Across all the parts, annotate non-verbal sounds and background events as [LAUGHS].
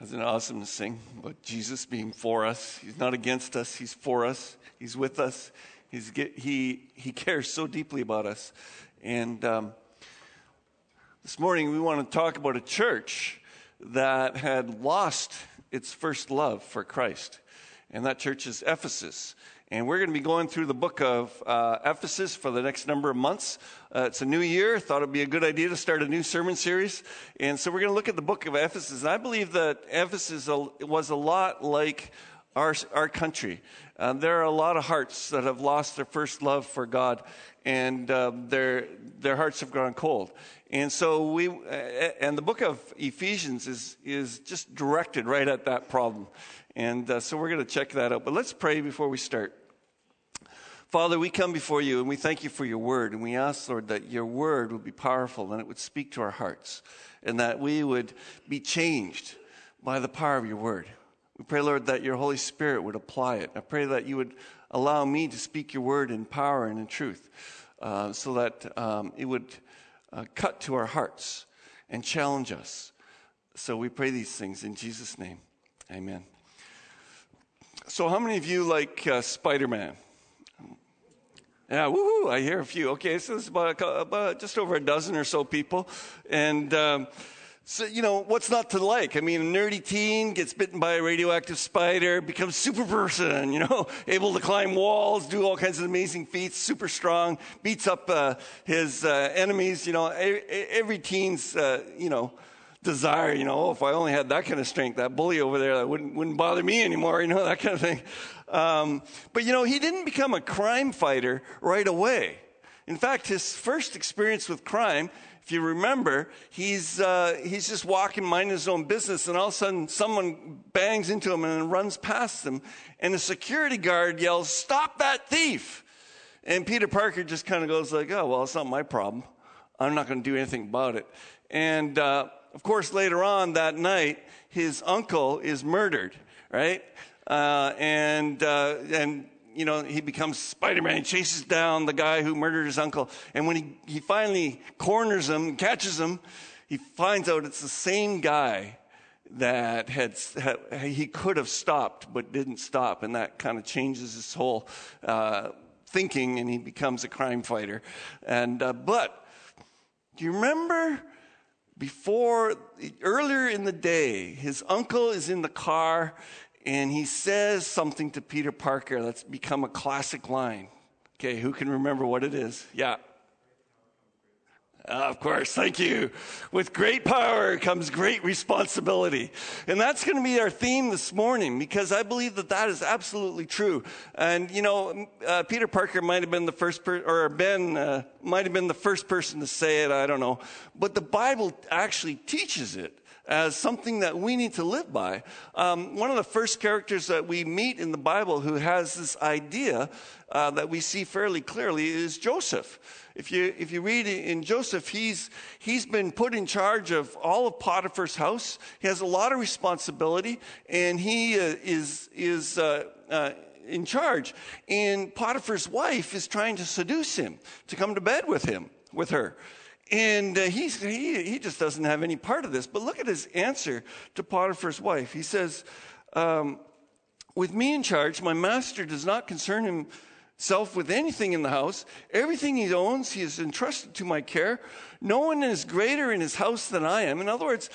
Isn't it awesome to sing about Jesus being for us? He's not against us, He's for us, He's with us. He's, he, he cares so deeply about us. And um, this morning we want to talk about a church that had lost its first love for Christ. And that church is Ephesus. And we're going to be going through the book of uh, Ephesus for the next number of months. Uh, it's a new year. Thought it'd be a good idea to start a new sermon series. And so we're going to look at the book of Ephesus. And I believe that Ephesus was a lot like our, our country. Uh, there are a lot of hearts that have lost their first love for God, and uh, their, their hearts have gone cold. And so we, uh, and the book of Ephesians is, is just directed right at that problem. And uh, so we're going to check that out. But let's pray before we start. Father, we come before you and we thank you for your word. And we ask, Lord, that your word would be powerful and it would speak to our hearts and that we would be changed by the power of your word. We pray, Lord, that your Holy Spirit would apply it. I pray that you would allow me to speak your word in power and in truth uh, so that um, it would uh, cut to our hearts and challenge us. So we pray these things in Jesus' name. Amen. So, how many of you like uh, Spider Man? Yeah, woohoo, I hear a few. Okay, so it's about, about just over a dozen or so people. And um, so, you know, what's not to like? I mean, a nerdy teen gets bitten by a radioactive spider, becomes super person, you know, [LAUGHS] able to climb walls, do all kinds of amazing feats, super strong, beats up uh, his uh, enemies. You know, every teen's, uh, you know, desire, you know, oh, if I only had that kind of strength, that bully over there, that wouldn't, wouldn't bother me anymore, [LAUGHS] you know, that kind of thing. Um, but, you know, he didn't become a crime fighter right away. In fact, his first experience with crime, if you remember, he's, uh, he's just walking, minding his own business, and all of a sudden someone bangs into him and runs past him, and the security guard yells, Stop that thief! And Peter Parker just kind of goes like, Oh, well, it's not my problem. I'm not going to do anything about it. And uh, of course, later on that night, his uncle is murdered, right? Uh, and, uh, and, you know, he becomes Spider Man. Chases down the guy who murdered his uncle. And when he, he finally corners him, catches him, he finds out it's the same guy that had, had he could have stopped but didn't stop. And that kind of changes his whole uh, thinking, and he becomes a crime fighter. And, uh, but, do you remember before, earlier in the day, his uncle is in the car and he says something to Peter Parker that's become a classic line. Okay, who can remember what it is? Yeah. Uh, of course, thank you. With great power comes great responsibility. And that's going to be our theme this morning because I believe that that is absolutely true. And, you know, uh, Peter Parker might have been the first person, or Ben uh, might have been the first person to say it, I don't know. But the Bible actually teaches it as something that we need to live by. Um, one of the first characters that we meet in the Bible who has this idea uh, that we see fairly clearly is Joseph. If you, if you read in Joseph, he's, he's been put in charge of all of Potiphar's house. He has a lot of responsibility, and he uh, is, is uh, uh, in charge. And Potiphar's wife is trying to seduce him to come to bed with him, with her. And uh, he, he just doesn't have any part of this. But look at his answer to Potiphar's wife. He says, um, With me in charge, my master does not concern himself with anything in the house. Everything he owns, he has entrusted to my care. No one is greater in his house than I am. In other words,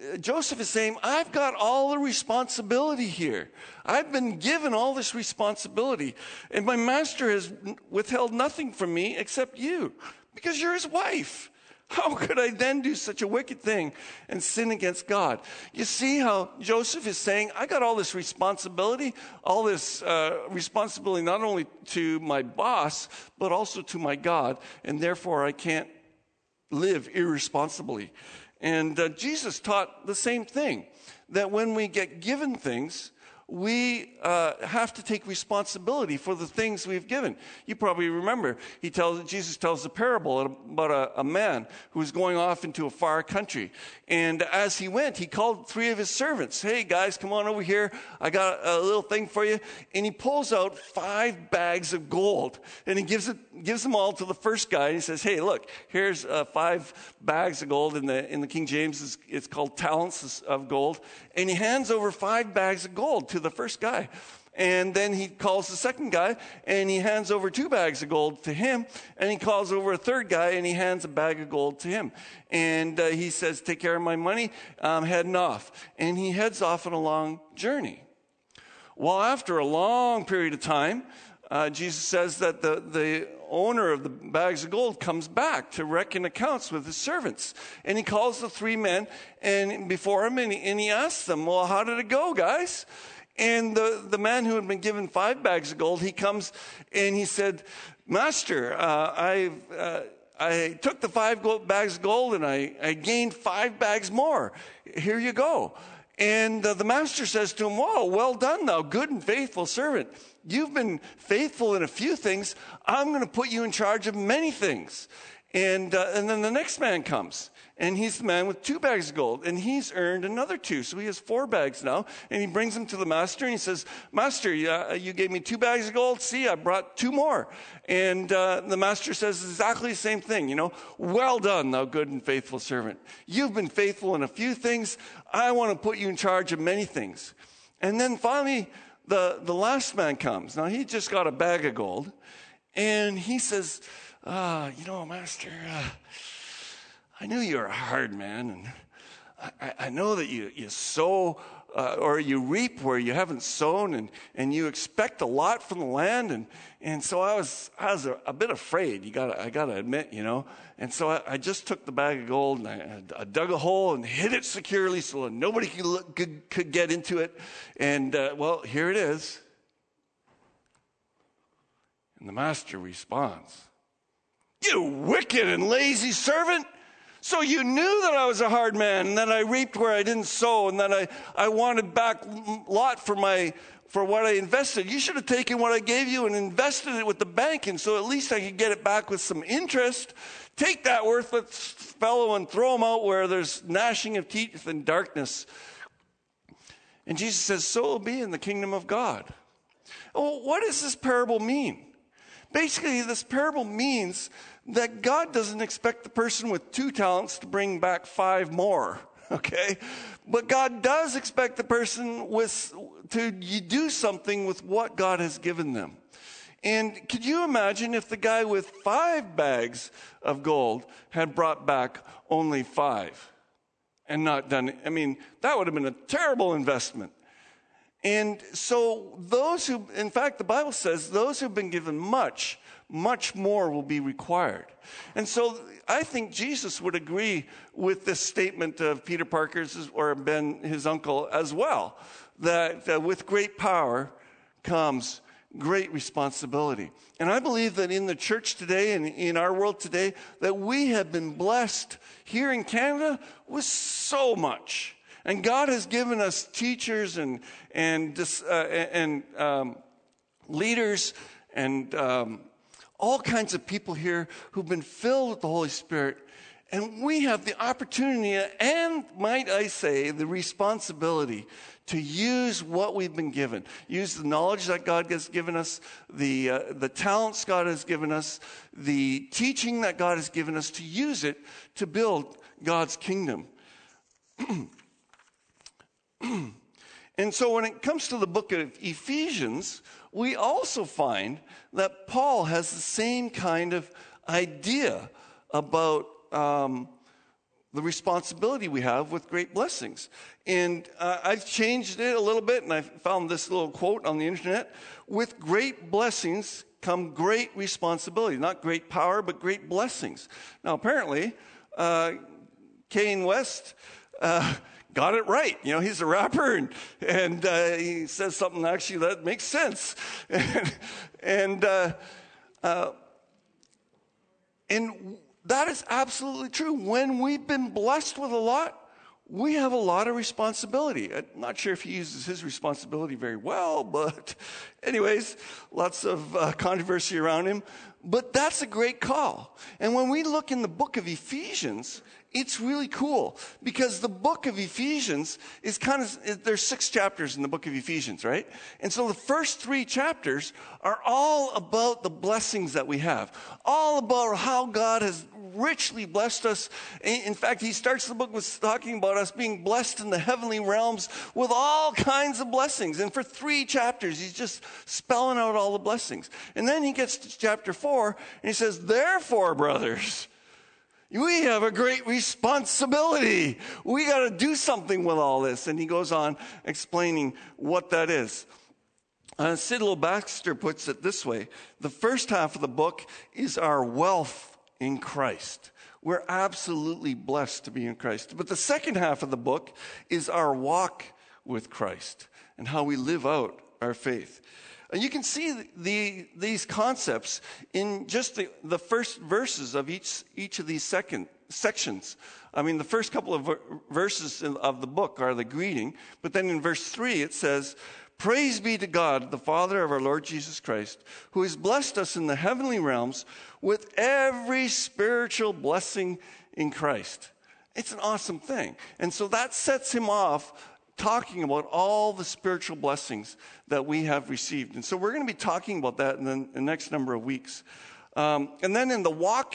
uh, Joseph is saying, I've got all the responsibility here. I've been given all this responsibility, and my master has withheld nothing from me except you, because you're his wife. [LAUGHS] How could I then do such a wicked thing and sin against God? You see how Joseph is saying, I got all this responsibility, all this uh, responsibility not only to my boss, but also to my God, and therefore I can't live irresponsibly. And uh, Jesus taught the same thing that when we get given things, we uh, have to take responsibility for the things we've given. You probably remember he tells Jesus tells a parable about a, a, man who was going off into a far country, and as he went, he called three of his servants. Hey guys, come on over here. I got a, little thing for you. And he pulls out five bags of gold, and he gives it gives them all to the first guy. And he says, Hey, look, here's uh, five bags of gold. In the in the King James, it's, it's called talents of gold, and he hands over five bags of gold to to the first guy. And then he calls the second guy and he hands over two bags of gold to him. And he calls over a third guy and he hands a bag of gold to him. And uh, he says, Take care of my money. I'm heading off. And he heads off on a long journey. Well, after a long period of time, uh, Jesus says that the, the owner of the bags of gold comes back to reckon accounts with his servants. And he calls the three men and before him and he, and he asks them, Well, how did it go, guys? And the, the man who had been given five bags of gold, he comes and he said, Master, uh, I, uh, I took the five gold, bags of gold and I, I gained five bags more. Here you go. And uh, the master says to him, Whoa, well done, thou good and faithful servant. You've been faithful in a few things. I'm going to put you in charge of many things. And, uh, and then the next man comes and he's the man with two bags of gold, and he's earned another two. So he has four bags now, and he brings them to the master, and he says, Master, uh, you gave me two bags of gold. See, I brought two more. And uh, the master says exactly the same thing, you know, well done, thou good and faithful servant. You've been faithful in a few things. I want to put you in charge of many things. And then finally, the, the last man comes. Now, he just got a bag of gold, and he says, uh, You know, master, uh, I knew you were a hard man, and I, I know that you, you sow uh, or you reap where you haven't sown, and, and you expect a lot from the land. And, and so I was, I was a, a bit afraid, you gotta, I got to admit, you know. And so I, I, just took the bag of gold and I, I, dug a hole and hid it securely so that nobody could, look, could, could get into it. And uh, well, here it is. And the master responds, You wicked and lazy servant! So you knew that I was a hard man and that I reaped where I didn't sow and that I, I wanted back lot for my for what I invested. You should have taken what I gave you and invested it with the bank and so at least I could get it back with some interest. Take that worthless fellow and throw him out where there's gnashing of teeth and darkness. And Jesus says, So will be in the kingdom of God. Well, what does this parable mean? Basically, this parable means that God doesn't expect the person with two talents to bring back five more, [LAUGHS] okay? But God does expect the person with, to do something with what God has given them. And could you imagine if the guy with five bags of gold had brought back only five and not done? I mean, that would have been a terrible investment. And so, those who, in fact, the Bible says, those who've been given much much more will be required. And so I think Jesus would agree with this statement of Peter Parker's or Ben, his uncle, as well, that uh, with great power comes great responsibility. And I believe that in the church today and in our world today, that we have been blessed here in Canada with so much. And God has given us teachers and, and, uh, and um, leaders and um, all kinds of people here who've been filled with the Holy Spirit. And we have the opportunity and, might I say, the responsibility to use what we've been given. Use the knowledge that God has given us, the, uh, the talents God has given us, the teaching that God has given us, to use it to build God's kingdom. [CLEARS THROAT] and so when it comes to the book of Ephesians, we also find that Paul has the same kind of idea about um, the responsibility we have with great blessings. And uh, I've changed it a little bit, and I found this little quote on the internet with great blessings come great responsibility. Not great power, but great blessings. Now, apparently, uh, Kanye West. Uh, got it right. You know, he's a rapper and, and uh, he says something actually that makes sense. and [LAUGHS] and, uh, uh, and that is absolutely true. When we've been blessed with a lot, we have a lot of responsibility. I'm not sure if he uses his responsibility very well, [LAUGHS] but, anyways, lots of uh, controversy around him. But that's a great call. And when we look in the book of Ephesians, it's really cool because the book of Ephesians is kind of, there's six chapters in the book of Ephesians, right? And so the first three chapters are all about the blessings that we have, all about how God has richly blessed us. In fact, he starts the book with talking about us being blessed in the heavenly realms with all kinds of blessings. And for three chapters, he's just spelling out all the blessings. And then he gets to chapter four and he says, Therefore, brothers, we have a great responsibility. We got to do something with all this. And he goes on explaining what that is. Uh, Sidlow Baxter puts it this way the first half of the book is our wealth in Christ. We're absolutely blessed to be in Christ. But the second half of the book is our walk with Christ and how we live out our faith. And you can see the, these concepts in just the, the first verses of each, each of these second, sections. I mean, the first couple of verses of the book are the greeting, but then in verse 3 it says, Praise be to God, the Father of our Lord Jesus Christ, who has blessed us in the heavenly realms with every spiritual blessing in Christ. It's an awesome thing. And so that sets him off talking about all the spiritual blessings that we have received. And so we're going to be talking about that in the, the next number of weeks. Um, and then in the walk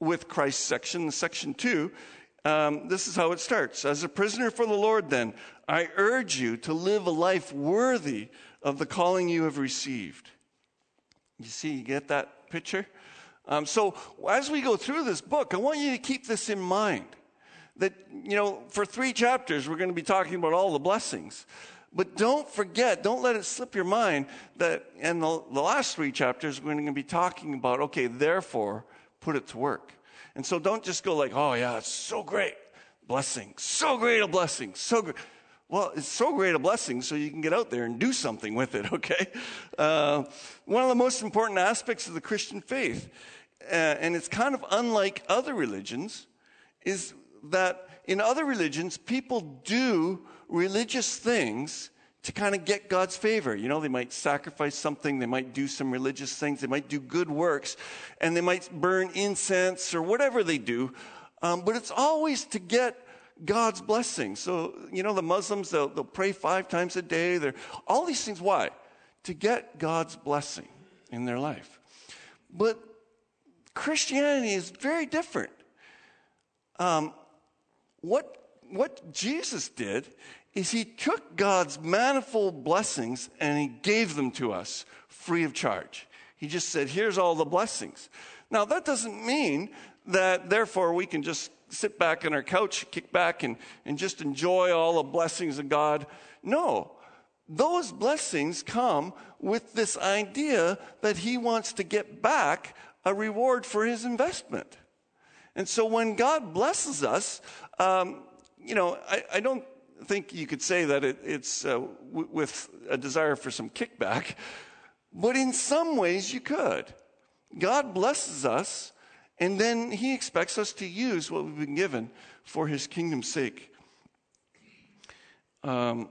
with Christ section, section two, um, this is how it starts. As a prisoner for the Lord, then, I urge you to live a life worthy of the calling you have received. You see, you get that picture? Um, so as we go through this book, I want you to keep this in mind that, you know, for three chapters, we're going to be talking about all the blessings. But don't forget, don't let it slip your mind that in the, the last three chapters, we're going to be talking about, okay, therefore, put it to work. And so don't just go like, oh, yeah, it's so great. Blessing. So great a blessing. So great. Well, it's so great a blessing, so you can get out there and do something with it, [LAUGHS] okay? Uh, one of the most important aspects of the Christian faith, uh, and it's kind of unlike other religions, is that in other religions, people do religious things to kind of get God's favor. You know, they might sacrifice something, they might do some religious things, they might do good works, and they might burn incense or whatever they do. Um, but it's always to get God's blessing. So, you know, the Muslims, they'll, they'll pray five times a day. They're, all these things, why? To get God's blessing in their life. But Christianity is very different. Um, what, what Jesus did is he took God's manifold blessings and he gave them to us free of charge. He just said, here's all the blessings. Now, that doesn't mean that therefore we can just sit back on our couch, kick back, and, and just enjoy all the blessings of God. No. Those blessings come with this idea that he wants to get back a reward for his investment. And so when God blesses us, um, you know, I, I, don't think you could say that it, it's uh, w- with a desire for some kickback, but in some ways you could. God blesses us, and then He expects us to use what we've been given for His kingdom's sake. Um,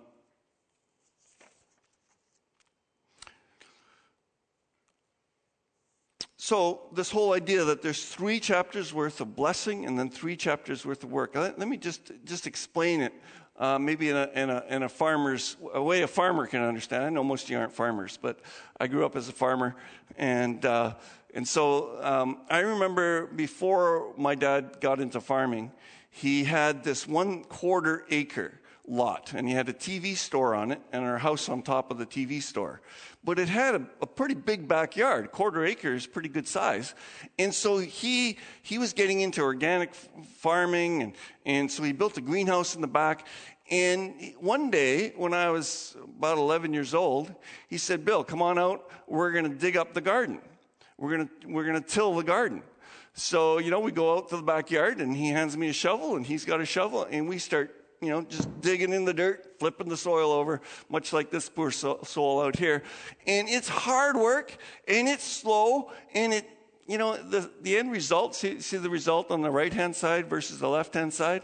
So, this whole idea that there's three chapters worth of blessing and then three chapters worth of work. Let, let me just, just explain it, uh, maybe in a, in, a, in a farmer's a way a farmer can understand. I know most of you aren't farmers, but I grew up as a farmer. And, uh, and so um, I remember before my dad got into farming, he had this one quarter acre lot, and he had a TV store on it and our house on top of the TV store but it had a, a, pretty big backyard. Quarter acre is pretty good size. And so he, he was getting into organic farming, and, and so he built a greenhouse in the back. And one day, when I was about 11 years old, he said, Bill, come on out. We're going to dig up the garden. We're going to, we're going to till the garden. So, you know, we go out to the backyard and he hands me a shovel and he's got a shovel and we start you know, just digging in the dirt, flipping the soil over, much like this poor soul out here. And it's hard work and it's slow and it, you know, the, the end result, see, see the result on the right hand side versus the left hand side?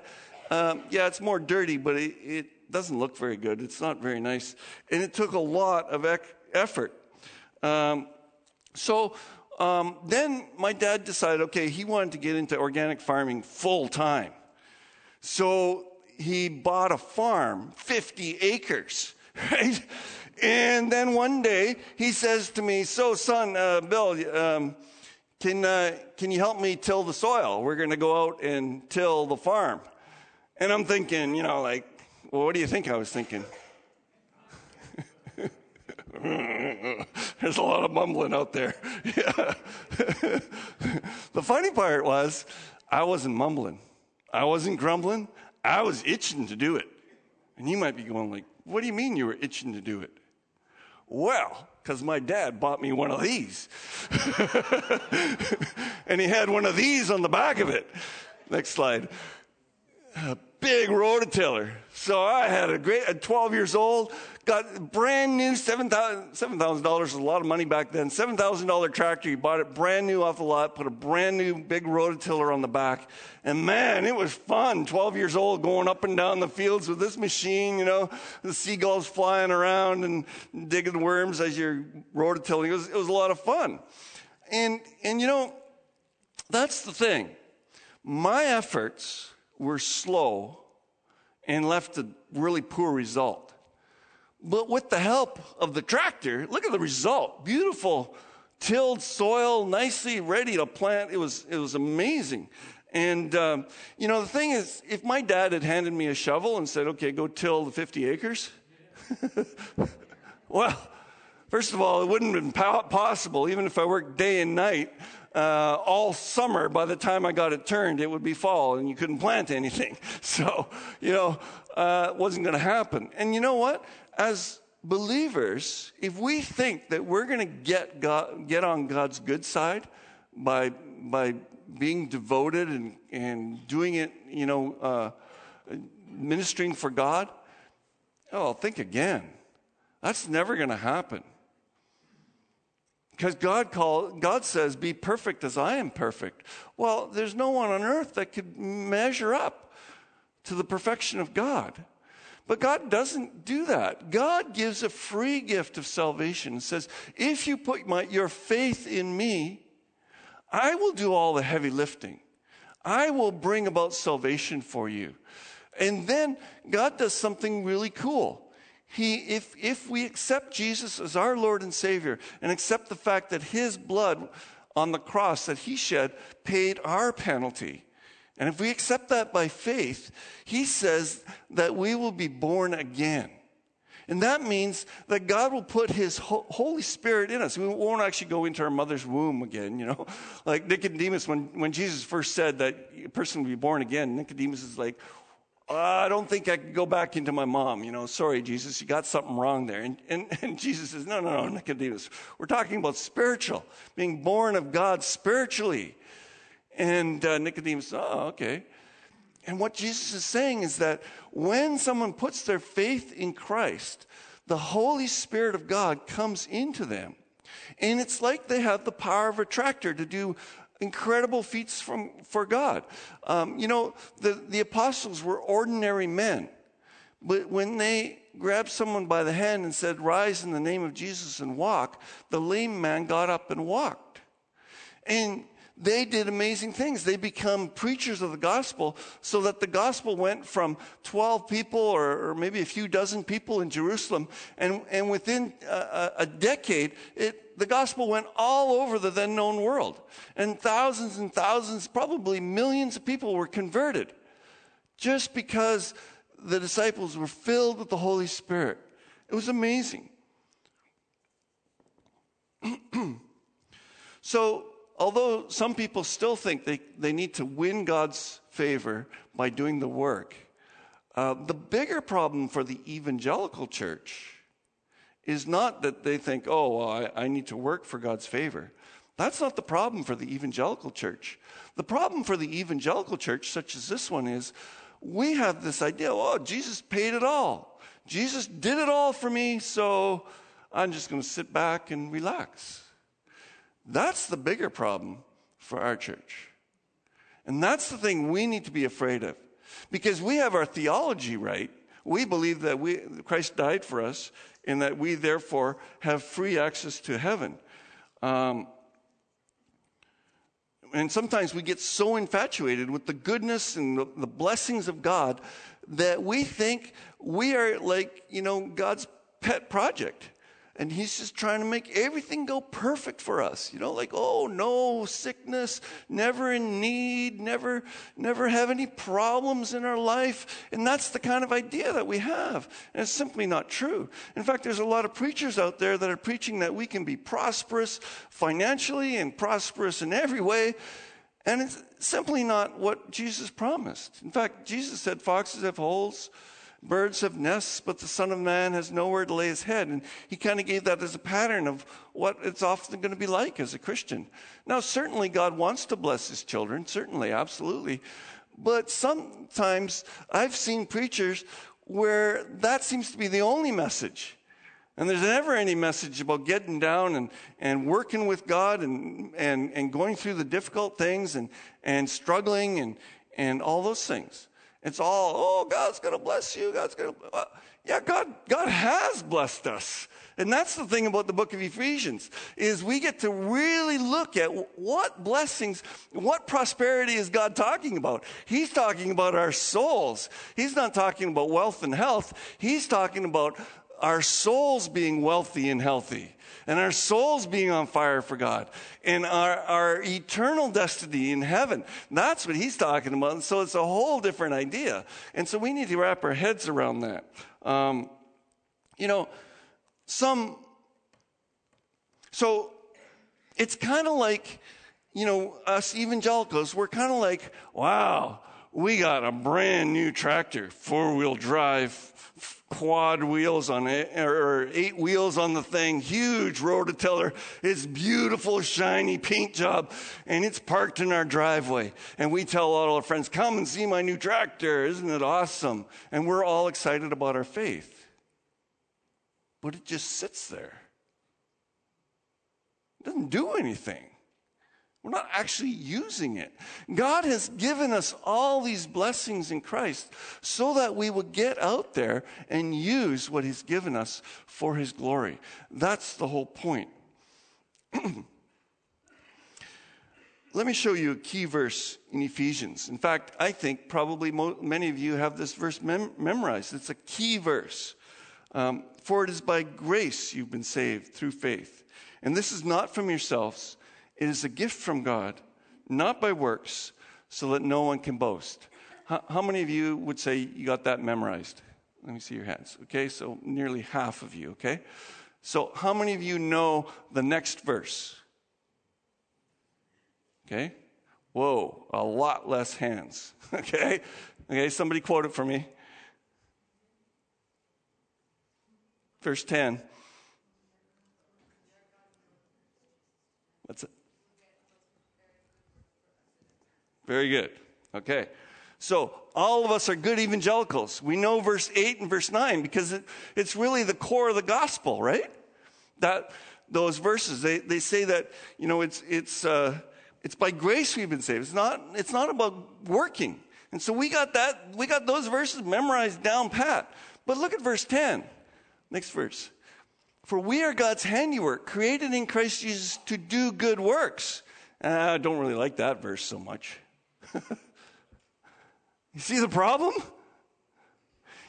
Um, yeah, it's more dirty, but it, it, doesn't look very good. It's not very nice. And it took a lot of ec- effort. Um, so um, then my dad decided, okay, he wanted to get into organic farming full time. So he bought a farm, 50 acres, [LAUGHS] right? And then one day he says to me, So, son, uh, Bill, um, can, uh, can you help me till the soil? We're going to go out and till the farm. And I'm thinking, you know, like, well, what do you think I was thinking? [LAUGHS] There's a lot of mumbling out there. [LAUGHS] The funny part was, I wasn't mumbling. I wasn't grumbling. I was itching to do it. And you might be going like, what do you mean you were itching to do it? Well, because my dad bought me one of these. [LAUGHS] and he had one of these on the back of it. Next slide. A big rototiller. So I had a great, at 12 years old, got brand new $7,000 $7, was a lot of money back then. $7,000 tractor. You bought it brand new off the lot, put a brand new big rototiller on the back. And man, it was fun. 12 years old going up and down the fields with this machine, you know, the seagulls flying around and digging worms as you're rototilling. It was, it was a lot of fun. And, and you know, that's the thing. My efforts were slow and left a really poor result. But with the help of the tractor, look at the result. Beautiful tilled soil, nicely ready to plant. It was, it was amazing. And, um, you know, the thing is, if my dad had handed me a shovel and said, okay, go till the 50 acres, [LAUGHS] well, first of all, it wouldn't have been possible, even if I worked day and night. Uh, all summer, by the time I got it turned, it would be fall and you couldn't plant anything. [LAUGHS] So, you know, uh, it wasn't going to happen. And you know what? As believers, if we think that we're going to get God, get on God's good side by by being devoted and, and doing it, you know, uh, ministering for God, oh, think again. That's never going to happen. Because God call, God says, "Be perfect as I am perfect." Well, there's no one on earth that could measure up to the perfection of God. But God doesn't do that. God gives a free gift of salvation and says, if you put my, your faith in me, I will do all the heavy lifting. I will bring about salvation for you. And then God does something really cool. He, if, if we accept Jesus as our Lord and Savior and accept the fact that His blood on the cross that He shed paid our penalty, and if we accept that by faith, he says that we will be born again. And that means that God will put his Holy Spirit in us. We won't actually go into our mother's womb again, you know. [LAUGHS] Like Nicodemus, when, when Jesus first said that a person would be born again, Nicodemus is like, oh, I don't think I could go back into my mom. You know, sorry, Jesus, you got something wrong there. And, and, and Jesus says, no, no, no, Nicodemus. We're talking about spiritual, being born of God spiritually. And uh, Nicodemus, oh, okay. And what Jesus is saying is that when someone puts their faith in Christ, the Holy Spirit of God comes into them. And it's like they have the power of a tractor to do incredible feats from, for God. Um, you know, the, the apostles were ordinary men. But when they grabbed someone by the hand and said, Rise in the name of Jesus and walk, the lame man got up and walked. And they did amazing things. They become preachers of the gospel so that the gospel went from 12 people or, or maybe a few dozen people in Jerusalem. And, and within a, a decade, it, the gospel went all over the then known world. And thousands and thousands, probably millions of people were converted just because the disciples were filled with the Holy Spirit. It was amazing. [CLEARS THROAT] so, although some people still think they, they need to win God's favor by doing the work, uh, the bigger problem for the evangelical church is not that they think, oh, well, I, I need to work for God's favor. That's not the problem for the evangelical church. The problem for the evangelical church, such as this one, is we have this idea oh, Jesus paid it all. Jesus did it all for me, so I'm just going to sit back and relax. That's the bigger problem for our church. And that's the thing we need to be afraid of. because we have our theology right. We believe that we, Christ died for us and that we therefore have free access to heaven. Um, and sometimes we get so infatuated with the goodness and the, the blessings of God that we think we are like, you know, God's pet project and he's just trying to make everything go perfect for us you know like oh no sickness never in need never never have any problems in our life. And that's the kind of idea that we have. And it's simply not true. In fact there's a lot of preachers out there that are preaching that we can be prosperous financially and prosperous in every way. And it's simply not what jesus promised. In fact jesus said foxes have holes Birds have nests, but the Son of Man has nowhere to lay his head. And he kind of gave that as a pattern of what it's often going to be like as a Christian. Now, certainly God wants to bless his children, certainly, absolutely. But sometimes I've seen preachers where that seems to be the only message. And there's never any message about getting down and, and working with God and, and, and going through the difficult things and, and struggling and, and all those things. It's all, oh, God's going to bless you. God's going to. Uh, yeah, God, God has blessed us. And that's the thing about the book of Ephesians is we get to really look at what blessings, what prosperity is God talking about? He's talking about our souls. He's not talking about wealth and health. He's talking about our souls being wealthy and healthy and our souls being on fire for God and our, our eternal destiny in heaven. That's what he's talking about. And so it's a whole different idea. And so we need to wrap our heads around that. Um, you know, some, so it's kind of like, you know, us evangelicals, we're kind of like, wow, we got a brand new tractor, four wheel drive, quad wheels on it, or eight wheels on the thing, huge rototiller. It's beautiful, shiny paint job, and it's parked in our driveway. And we tell all our friends, come and see my new tractor. Isn't it awesome? And we're all excited about our faith. But it just sits there. It doesn't do anything. We're not actually using it. God has given us all these blessings in Christ so that we would get out there and use what He's given us for His glory. That's the whole point. [CLEARS THROAT] Let me show you a key verse in Ephesians. In fact, I think probably mo- many of you have this verse mem- memorized. It's a key verse. Um, For it is by grace you've been saved through faith. And this is not from yourselves. It is a gift from God, not by works, so that no one can boast. How, how, many of you would say you got that memorized? Let me see your hands. Okay, so nearly half of you, okay? So, how many of you know the next verse? Okay? Whoa, a lot less hands. [LAUGHS] Okay? Okay, somebody quote it for me. Verse 10. What's it? Very good. Okay. So, all of us are good evangelicals. We know verse 8 and verse 9 because it, it's really the core of the gospel, right? That those verses, they, they say that, you know, it's, it's, uh, it's by grace we've been saved. It's not, it's not about working. And so we got that, we got those verses memorized down pat. But look at verse 10. Next verse. For we are God's handiwork, created in Christ Jesus to do good works. Uh, I don't really like that verse so much. [LAUGHS] you see the problem?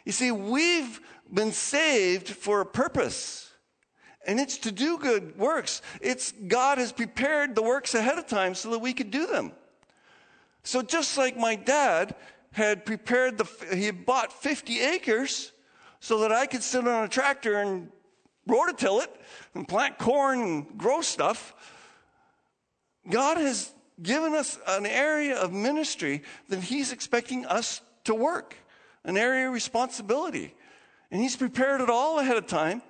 You see, we've been saved for a purpose. And it's to do good works. It's God has prepared the works ahead of time so that we could do them. So just like my dad had prepared the, he bought 50 acres so that I could sit on a tractor and rototill it and plant corn and grow stuff. God has given us an area of ministry that He's expecting us to work, an area of responsibility. And He's prepared it all ahead of time,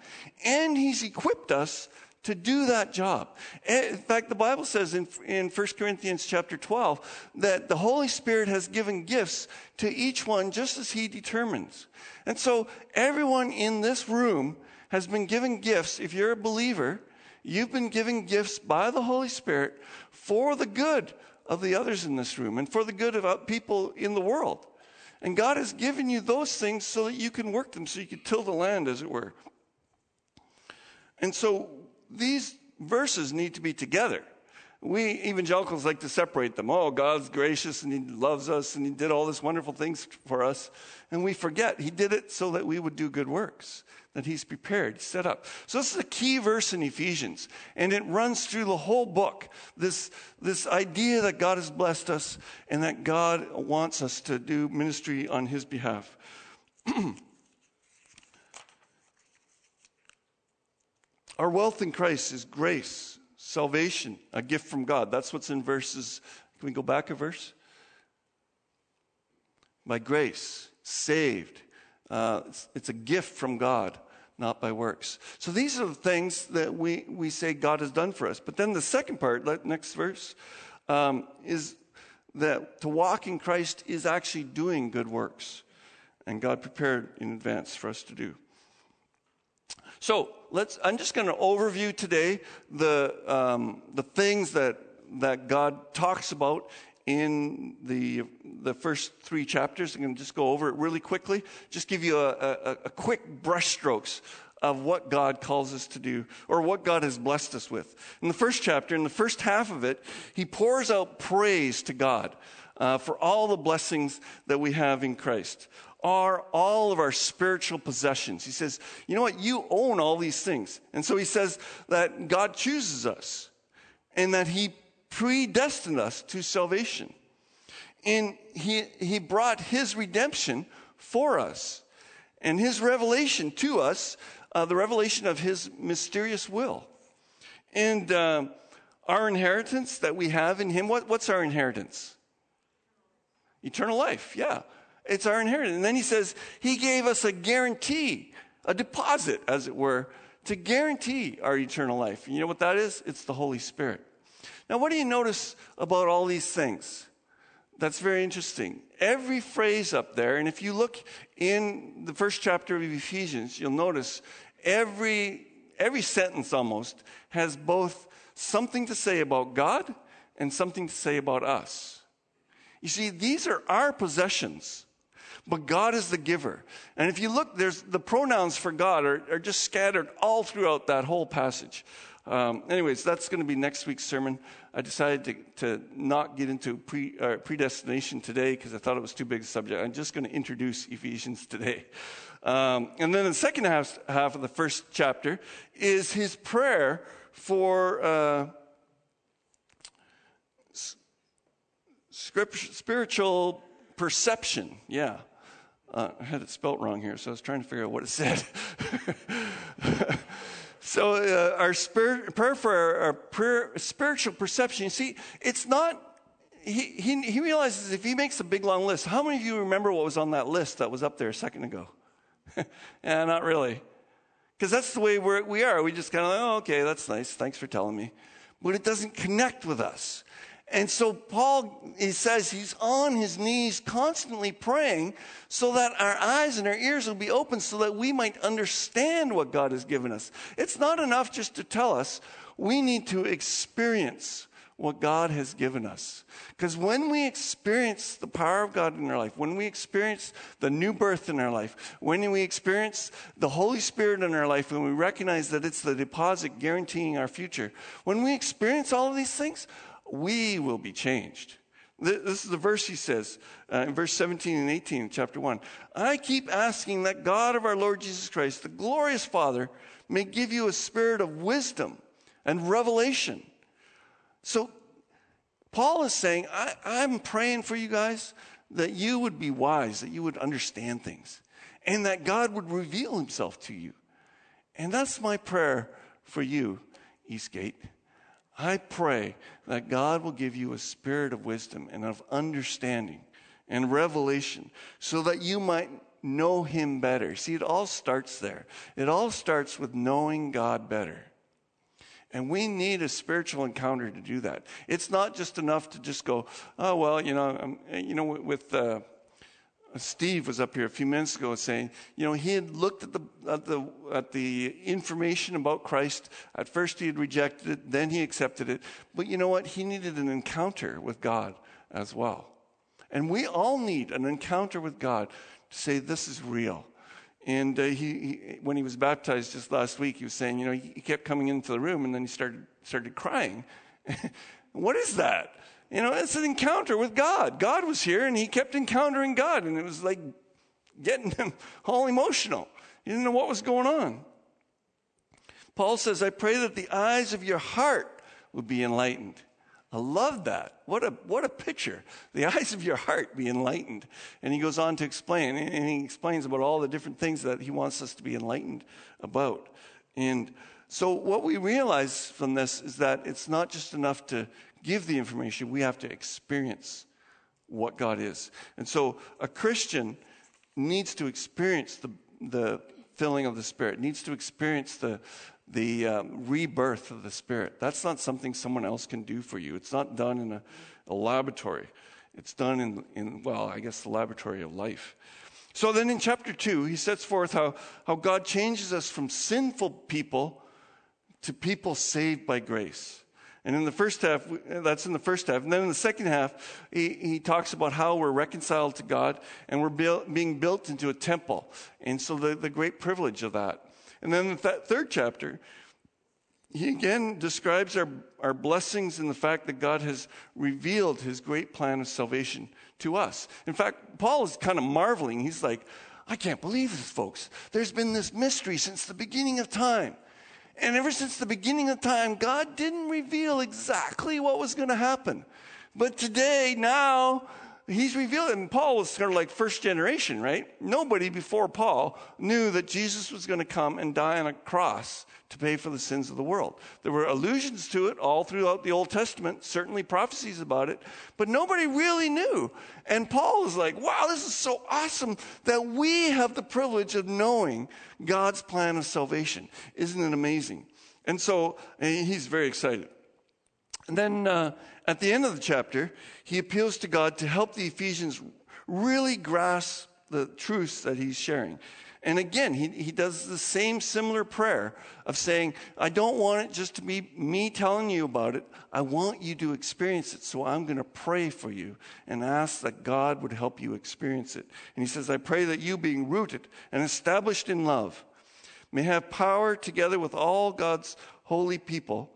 and He's equipped us to do that job. Eh, in fact, the Bible says in, in 1 Corinthians chapter 12 that the Holy Spirit has given gifts to each one just as He determines. And so everyone in this room has been given gifts. If you're a believer, You've been given gifts by the Holy Spirit for the good of the others in this room and for the good of people in the world. And God has given you those things so that you can work them, so you can till the land, as it were. And so these verses need to be together. We evangelicals like to separate them. Oh, God's gracious and He loves us and He did all these wonderful things for us. And we forget He did it so that we would do good works, that He's prepared, set up. So this is a key verse in Ephesians. And it runs through the whole book. This, this idea that God has blessed us and that God wants us to do ministry on His behalf. [CLEARS THROAT] Our wealth in Christ is grace salvation, a gift from God. That's what's in verses. Can we go back a verse? By grace, saved. Uh, it's, it's, a gift from God, not by works. So these are the things that we, we say God has done for us. But then the second part, next verse, um, is that to walk in Christ is actually doing good works. And God prepared in advance for us to do. So let's. I'm just going to overview today the um, the things that that God talks about in the the first three chapters. I'm going to just go over it really quickly. Just give you a, a, a quick brushstrokes of what God calls us to do or what God has blessed us with. In the first chapter, in the first half of it, he pours out praise to God uh, for all the blessings that we have in Christ are all of our spiritual possessions. He says, you know what? You own all these things. And so he says that God chooses us and that he predestined us to salvation. And he, he brought his redemption for us and his revelation to us, uh, the revelation of his mysterious will. And uh, our inheritance that we have in him, what, what's our inheritance? Eternal life, yeah. It's our inheritance. And then he says, He gave us a guarantee, a deposit, as it were, to guarantee our eternal life. And you know what that is? It's the Holy Spirit. Now, what do you notice about all these things? That's very interesting. Every phrase up there, and if you look in the first chapter of Ephesians, you'll notice every, every sentence almost has both something to say about God and something to say about us. You see, these are our possessions. But God is the giver. And if you look, there's the pronouns for God are, are just scattered all throughout that whole passage. Um, anyways, that's going to be next week's sermon. I decided to, to not get into pre, uh, predestination today because I thought it was too big a subject. I'm just going to introduce Ephesians today. Um, and then the second half, half of the first chapter is his prayer for uh, spiritual perception. Yeah. Uh, I had it spelt wrong here, so I was trying to figure out what it said. [LAUGHS] so, uh, our spirit, prayer for our, our prayer, spiritual perception, you see, it's not, he, he, he realizes if he makes a big long list, how many of you remember what was on that list that was up there a second ago? [LAUGHS] yeah, not really. Because that's the way we're, we are. We just kind of, oh, okay, that's nice. Thanks for telling me. But it doesn't connect with us. And so Paul, he says he's on his knees constantly praying so that our eyes and our ears will be open so that we might understand what God has given us. It's not enough just to tell us. We need to experience what God has given us. Because when we experience the power of God in our life, when we experience the new birth in our life, when we experience the Holy Spirit in our life, when we recognize that it's the deposit guaranteeing our future, when we experience all of these things, we will be changed. This is the verse he says uh, in verse 17 and 18, chapter 1. I keep asking that God of our Lord Jesus Christ, the glorious Father, may give you a spirit of wisdom and revelation. So, Paul is saying, I, I'm praying for you guys that you would be wise, that you would understand things, and that God would reveal himself to you. And that's my prayer for you, Eastgate. I pray that God will give you a spirit of wisdom and of understanding and revelation so that you might know Him better. See, it all starts there. It all starts with knowing God better. And we need a spiritual encounter to do that. It's not just enough to just go, oh, well, you know, um, you know, with, uh, Steve was up here a few minutes ago saying, you know, he had looked at the, at the, at the information about Christ. At first he had rejected it, then he accepted it. But you know what? He needed an encounter with God as well. And we all need an encounter with God to say, This is real. And uh, he, he, when he was baptized just last week, he was saying, you know, he, kept coming into the room and then he started, started crying. [LAUGHS] what is that? You know, it's an encounter with God. God was here and he kept encountering God, and it was like getting him [LAUGHS] all emotional. He didn't know what was going on. Paul says, I pray that the eyes of your heart would be enlightened. I love that. What a, what a picture. The [LAUGHS] eyes of your heart be enlightened. And he goes on to explain, and he explains about all the different things that he wants us to be enlightened about. And so, what we realize from this is that it's not just enough to give the information, we have to experience what God is. And so, a Christian needs to experience the, the filling of the Spirit, needs to experience the, the um, rebirth of the Spirit. That's not something someone else can do for you. It's not done in a, a laboratory. It's done in, in, well, I guess the laboratory of life. So then in chapter 2, he sets forth how, how God changes us from sinful people to people saved by grace. And in the first half, that's in the first half. And then in the second half, he, he talks about how we're reconciled to God and we're being built into a temple. And so the, the great privilege of that. And then the th- third chapter, he again describes our, our blessings in the fact that God has revealed his great plan of salvation to us. In fact, Paul is kind of marveling. He's like, I can't believe this, folks. There's been this mystery since the beginning of time. And ever since the beginning of time, God didn't reveal exactly what was going to happen. But today, now, he's revealed. And Paul was sort of like first generation, right? Nobody before Paul knew that Jesus was going to come and die on a cross to pay for the sins of the world. There were allusions to it all throughout the Old Testament, certainly prophecies about it, but nobody really knew. And Paul is like, wow, this is so awesome that we have the privilege of knowing God's plan of salvation. Isn't it amazing? And so he's very excited. And then uh, at the end of the chapter, he appeals to God to help the Ephesians really grasp the truths that he's sharing. And again, he, he does the same similar prayer of saying, I don't want it just to be me telling you about it. I want you to experience it. So I'm going to pray for you and ask that God would help you experience it. And he says, I pray that you, being rooted and established in love, may have power together with all God's holy people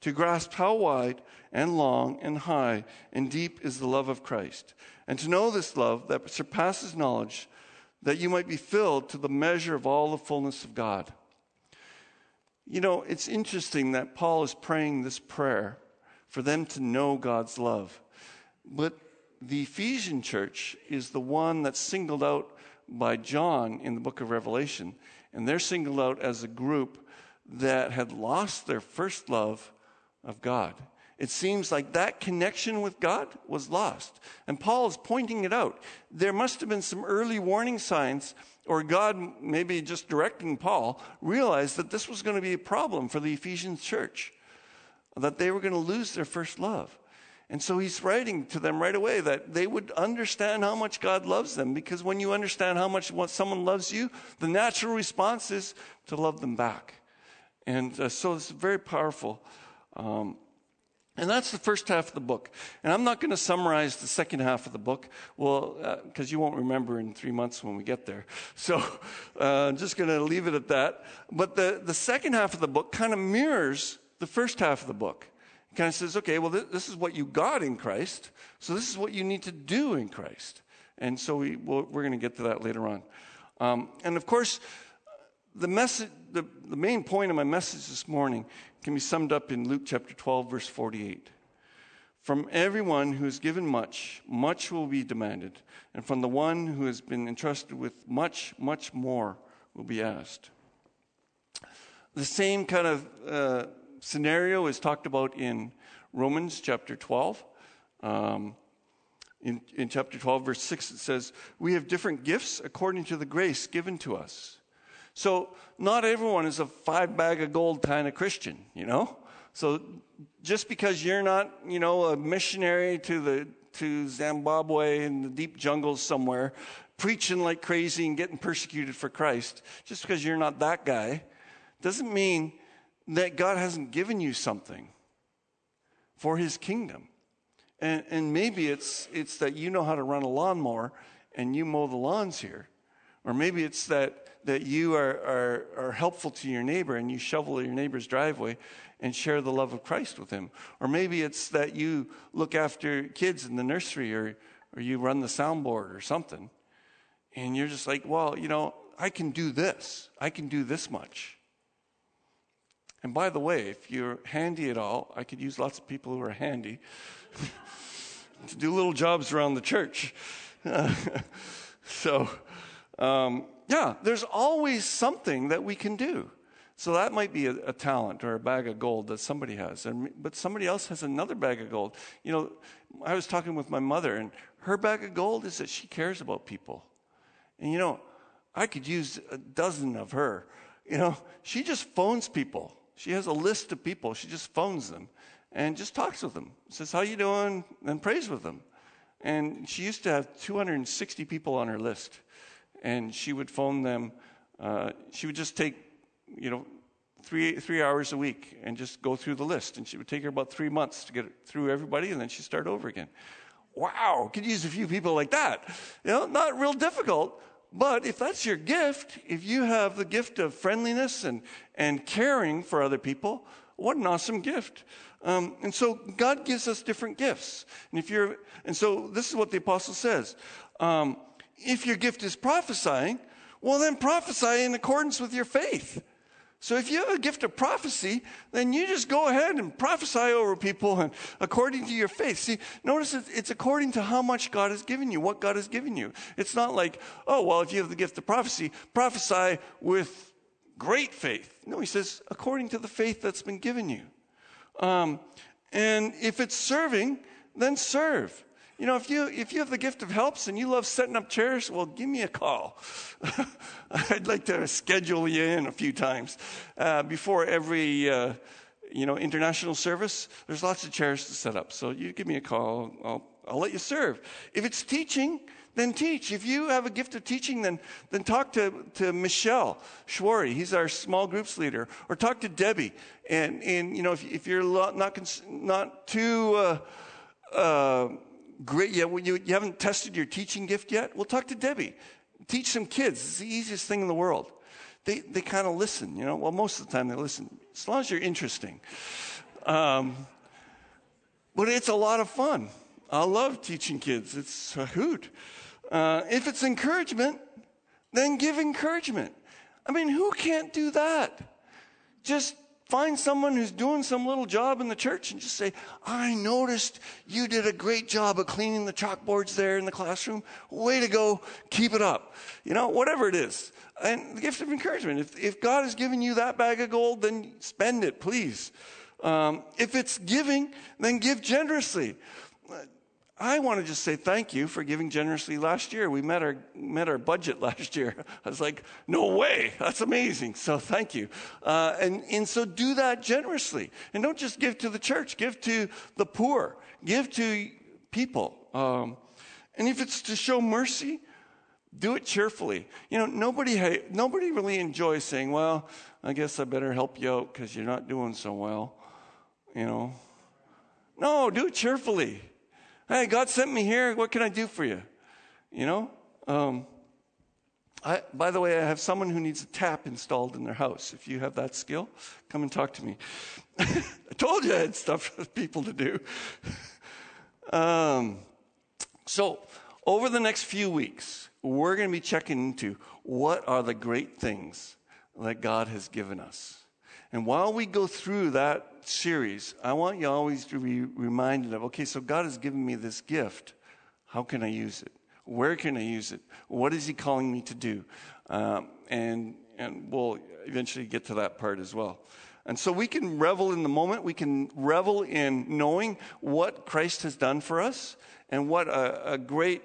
to grasp how wide and long and high and deep is the love of Christ, and to know this love that surpasses knowledge, that you might be filled to the measure of all the fullness of God. You know, it's interesting that Paul is praying this prayer for them to know God's love. But the Ephesian church is the one that's singled out by John in the book of Revelation. And they're singled out as a group that had lost their first love of God. It seems like that connection with God was lost. And Paul is pointing it out. There must have been some early warning signs, or God, maybe just directing Paul, realized that this was going to be a problem for the Ephesian church, that they were going to lose their first love. And so he's writing to them right away that they would understand how much God loves them, because when you understand how much someone loves you, the natural response is to love them back. And uh, so it's very powerful. Um, and that's the first half of the book. And I'm not going to summarize the second half of the book, well, because uh, you won't remember in three months when we get there. [LAUGHS] So uh, I'm just going to leave it at that. But the, the second half of the book kind of mirrors the first half of the book. It kind of says, okay, well, th- this is what you got in Christ, so this is what you need to do in Christ. And so we, we we are going to get to that later on. Um, and of course, the message, the, the main point of my message this morning can be summed up in Luke chapter 12, verse 48. From everyone who is given much, much will be demanded, and from the one who has been entrusted with much, much more will be asked. The same kind of uh, scenario is talked about in Romans chapter 12. Um, in, in chapter 12, verse 6, it says, We have different gifts according to the grace given to us. So not everyone is a five bag of gold kind of Christian, you know? So just because you're not, you know, a missionary to the to Zimbabwe in the deep jungles somewhere, preaching like crazy and getting persecuted for Christ, just because you're not that guy, doesn't mean that God hasn't given you something for his kingdom. And, and maybe it's, it's that you know how to run a lawnmower and you mow the lawns here. Or maybe it's that, that you are, are, are helpful to your neighbor and you shovel your neighbor's driveway and share the love of Christ with him. Or maybe it's that you look after kids in the nursery or, or you run the soundboard or something. And you're just like, well, you know, I can do this. I can do this much. And by the way, if you're handy at all, I could use lots of people who are handy [LAUGHS] to do little jobs around the church. [LAUGHS] so, um, yeah, there's always something that we can do. So that might be a, a, talent or a bag of gold that somebody has, and, but somebody else has another bag of gold. You know, I was talking with my mother, and her bag of gold is that she cares about people. And you know, I could use a dozen of her. You know, she just phones people. She has a list of people. She just phones them and just talks with them. Says, "How you doing?" and prays with them. And she used to have 260 people on her list, and she would phone them. Uh, she would just take you know, three, three hours a week and just go through the list. And she would take her about three months to get through everybody, and then she'd start over again. Wow, could use a few people like that. You know, not real difficult, but if that's your gift, if you have the gift of friendliness and, and caring for other people, what an awesome gift. Um, and so God gives us different gifts. And if you're, and so this is what the apostle says. Um, if your gift is prophesying, well then prophesy in accordance with your faith. So if you have a gift of prophecy, then you just go ahead and prophesy over people and according to your faith. See, notice it's according to how much God has given you, what God has given you. It's not like, oh, well, if you have the gift of prophecy, prophesy with great faith. No, he says, according to the faith that's been given you. Um, and if it's serving, then serve. You know, if you, if you have the gift of helps and you love setting up chairs, well, give me a call. [LAUGHS] I'd like to schedule you in a few times. Uh, before every, uh, you know, international service, there's lots of chairs to set up. So you give me a call. I'll, I'll let you serve. If it's teaching, then teach. If you have a gift of teaching, then, then talk to, to Michelle Schwari. He's our small groups leader. Or talk to Debbie. And, and you know, if, if you're not, not too, uh, uh great. Yeah, well, you, you haven't tested your teaching gift yet? Well, talk to Debbie. Teach some kids. It's the easiest thing in the world. They, they kind of listen, you know. Well, most of the time they listen, as long as you're interesting. Um, but it's a lot of fun. I love teaching kids. It's a hoot. Uh, if it's encouragement, then give encouragement. I mean, who can't do that? Just Find someone who's doing some little job in the church and just say, I noticed you did a great job of cleaning the chalkboards there in the classroom. Way to go. Keep it up. You know, whatever it is. And the gift of encouragement. If, if God has given you that bag of gold, then spend it, please. Um, if it's giving, then give generously. I want to just say thank you for giving generously last year. We met our, met our budget [LAUGHS] last year. I was like, no way. That's amazing. So thank you. Uh, and, and so do that generously. And don't just give to the church, give to the poor, give to people. Um, and if it's to show mercy, do it cheerfully. You know, nobody, nobody really enjoys saying, well, I guess I better help you out because you're not doing so well. You know, no, do it cheerfully. Hey, God sent me here. What can I do for you? You know? Um, I, by the way, I have someone who needs a tap installed in their house. If you have that skill, come and talk to me. [LAUGHS] I told you I had stuff for people to do. Um, so, over the next few weeks, we're going to be checking into what are the great things that God has given us. And while we go through that series, I want you always to be reminded of okay, so God has given me this gift. How can I use it? Where can I use it? What is He calling me to do? Um, and, and we'll eventually get to that part as well. And so we can revel in the moment. We can revel in knowing what Christ has done for us and what a, a great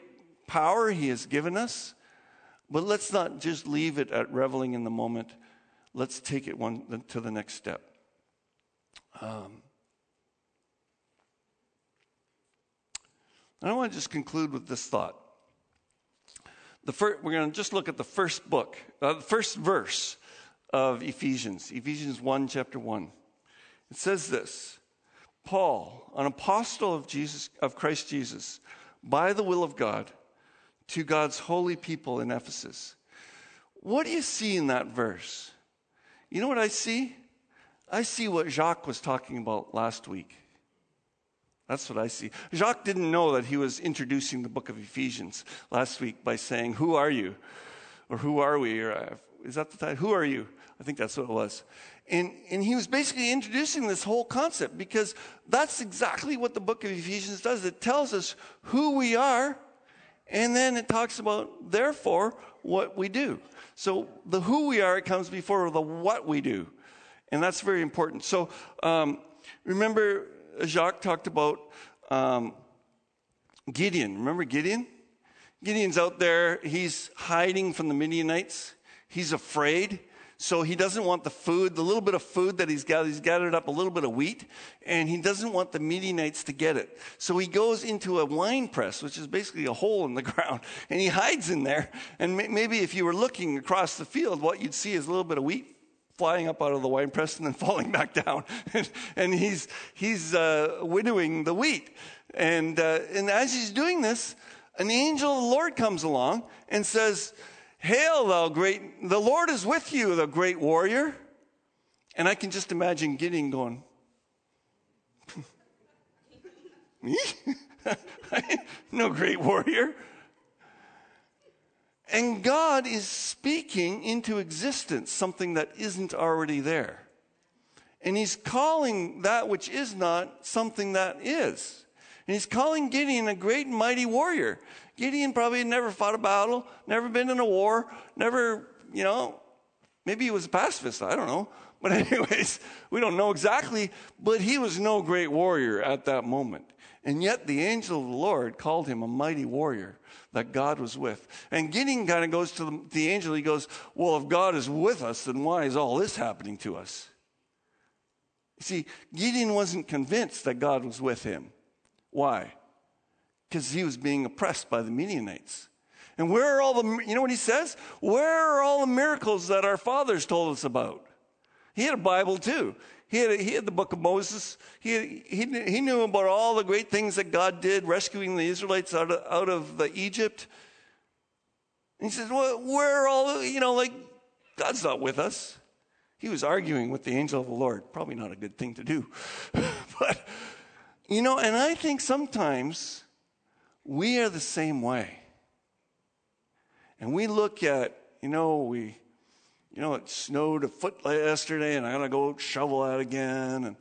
power He has given us. But let's not just leave it at reveling in the moment let's take it one to the next step. Um, and I want to just conclude with this thought. The first, we're going to just look at the first book, uh, the first verse of Ephesians, Ephesians 1, chapter 1. It says this Paul, an apostle of Jesus of Christ Jesus, by the will of God, to God's holy people in Ephesus. What do you see in that verse? You know what I see? I see what Jacques was talking about last week. That's what I see. Jacques didn't know that he was introducing the book of Ephesians last week by saying, Who are you? Or who are we? Or uh, is that the title? Who are you? I think that's what it was. And, and he was basically introducing this whole concept because that's exactly what the book of Ephesians does. It tells us who we are, and then it talks about, therefore, what we do. So the who we are, comes before the what we do. And that's very important. So um, remember, Jacques talked about um, Gideon. Remember Gideon? Gideon's out there. He's hiding from the Midianites. He's afraid. So he doesn't want the food, the little bit of food that he's got, he's gathered up a little bit of wheat, and he doesn't want the Midianites to get it. So he goes into a wine press, which is basically a hole in the [LAUGHS] ground, and he hides in there. And maybe if you were looking across the field, what you'd see is a little bit of wheat flying up out of the wine press and then [LAUGHS] falling back down. and, he's, he's uh, winnowing the wheat. And, uh, and as he's doing this, an angel of the Lord comes along and says, Hail, thou great, the Lord is with you, the great warrior. And I can just imagine Gideon going, [LAUGHS] Me? [LAUGHS] no great warrior. And God is speaking into existence something that isn't already there. And He's calling that which is not something that is. And He's calling Gideon a great and mighty warrior. Gideon probably never fought a battle, never been in a war, never, you know, maybe he was a pacifist, I don't know. But, [LAUGHS] anyways, we don't know exactly, but he was no great warrior at that moment. And yet the angel of the Lord called him a mighty warrior that God was with. And Gideon kind of goes to the, the angel, he goes, Well, if God is with us, then why is all this happening to us? You see, Gideon wasn't convinced that God was with him. Why? because he was being oppressed by the Midianites. And where are all the, you know what he says? Where are all the miracles that our fathers told us about? He had a Bible too. He had, he had the book of Moses. He, he, he knew about all the great things that God did, rescuing the Israelites out of, out of Egypt. And he says, well, where are all, you know, like, God's not with us. He was arguing with the angel of the Lord. Probably not a good thing to do. [LAUGHS] but, you know, and I think sometimes we are the same way. And we look at, you know, we, you know, it snowed a foot yesterday and I gotta go shovel that again. And,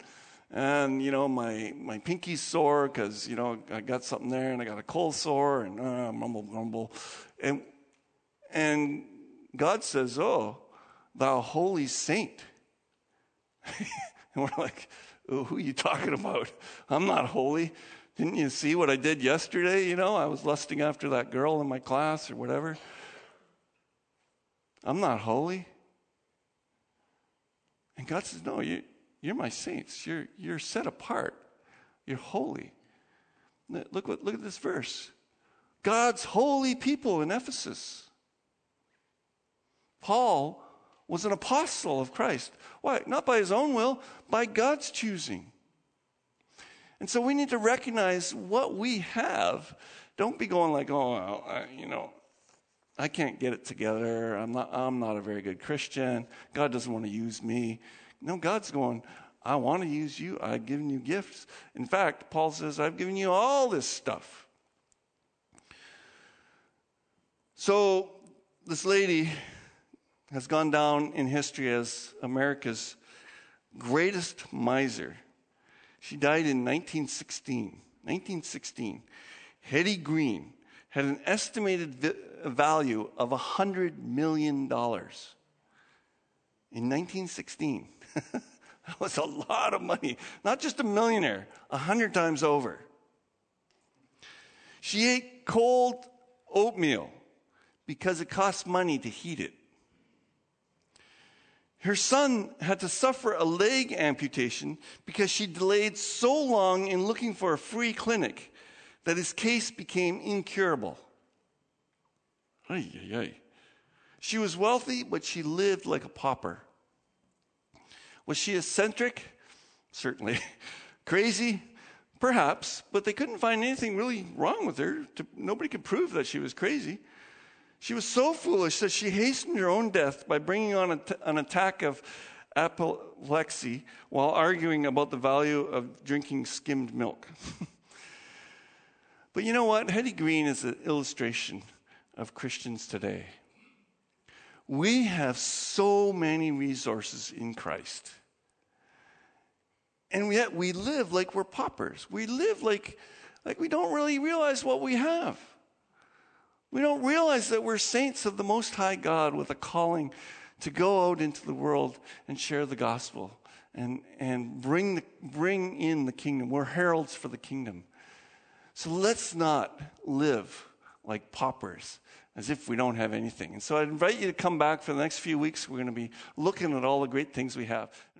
and you know, my, my pinky's sore because, you know, I got something there and I got a cold sore and uh, mumble, mumble. And, and God says, Oh, thou holy saint. [LAUGHS] and we're like, Who are you talking about? I'm not holy. Didn't you see what I did yesterday? You know, I was lusting after that girl in my class or whatever. I'm not holy. And God says, No, you, you're my saints. You're, you're set apart. You're holy. Look, what, look at this verse God's holy people in Ephesus. Paul was an apostle of Christ. Why? Not by his own will, by God's choosing. And so we need to recognize what we have. Don't be going like, oh, I, you know, I can't get it together. I'm not, I'm not a very good Christian. God doesn't want to use me. No, God's going, I want to use you. I've given you gifts. In fact, Paul says, I've given you all this stuff. So this lady has gone down in history as America's greatest miser. She died in 1916. 1916. Hetty Green had an estimated vi- uh, value of $100 million in 1916. [LAUGHS] that was a lot of money. Not just a millionaire, a hundred times over. She ate cold oatmeal because it cost money to heat it. Her son had to suffer a leg amputation because she delayed so long in looking for a free clinic that his case became incurable. Ay, ay, ay. She was wealthy, but she lived like a pauper. Was she eccentric? Certainly. [LAUGHS] Crazy? Perhaps, but they couldn't find anything really wrong with her. Nobody could prove that she was crazy. She was so foolish that she hastened her own death by bringing on an attack of apoplexy while arguing about the value of drinking skimmed milk. [LAUGHS] but you know what? Hetty Green is an illustration of Christians today. We have so many resources in Christ. And yet we live like we're paupers. We live like, like we don't really realize what we have. We don't realize that we're saints of the Most High God with a calling to go out into the world and share the gospel and, and bring, the, bring in the kingdom. We're heralds for the kingdom. So let's not live like paupers as if we don't have anything. And so I invite you to come back for the next few weeks. We're going to be looking at all the great things we have.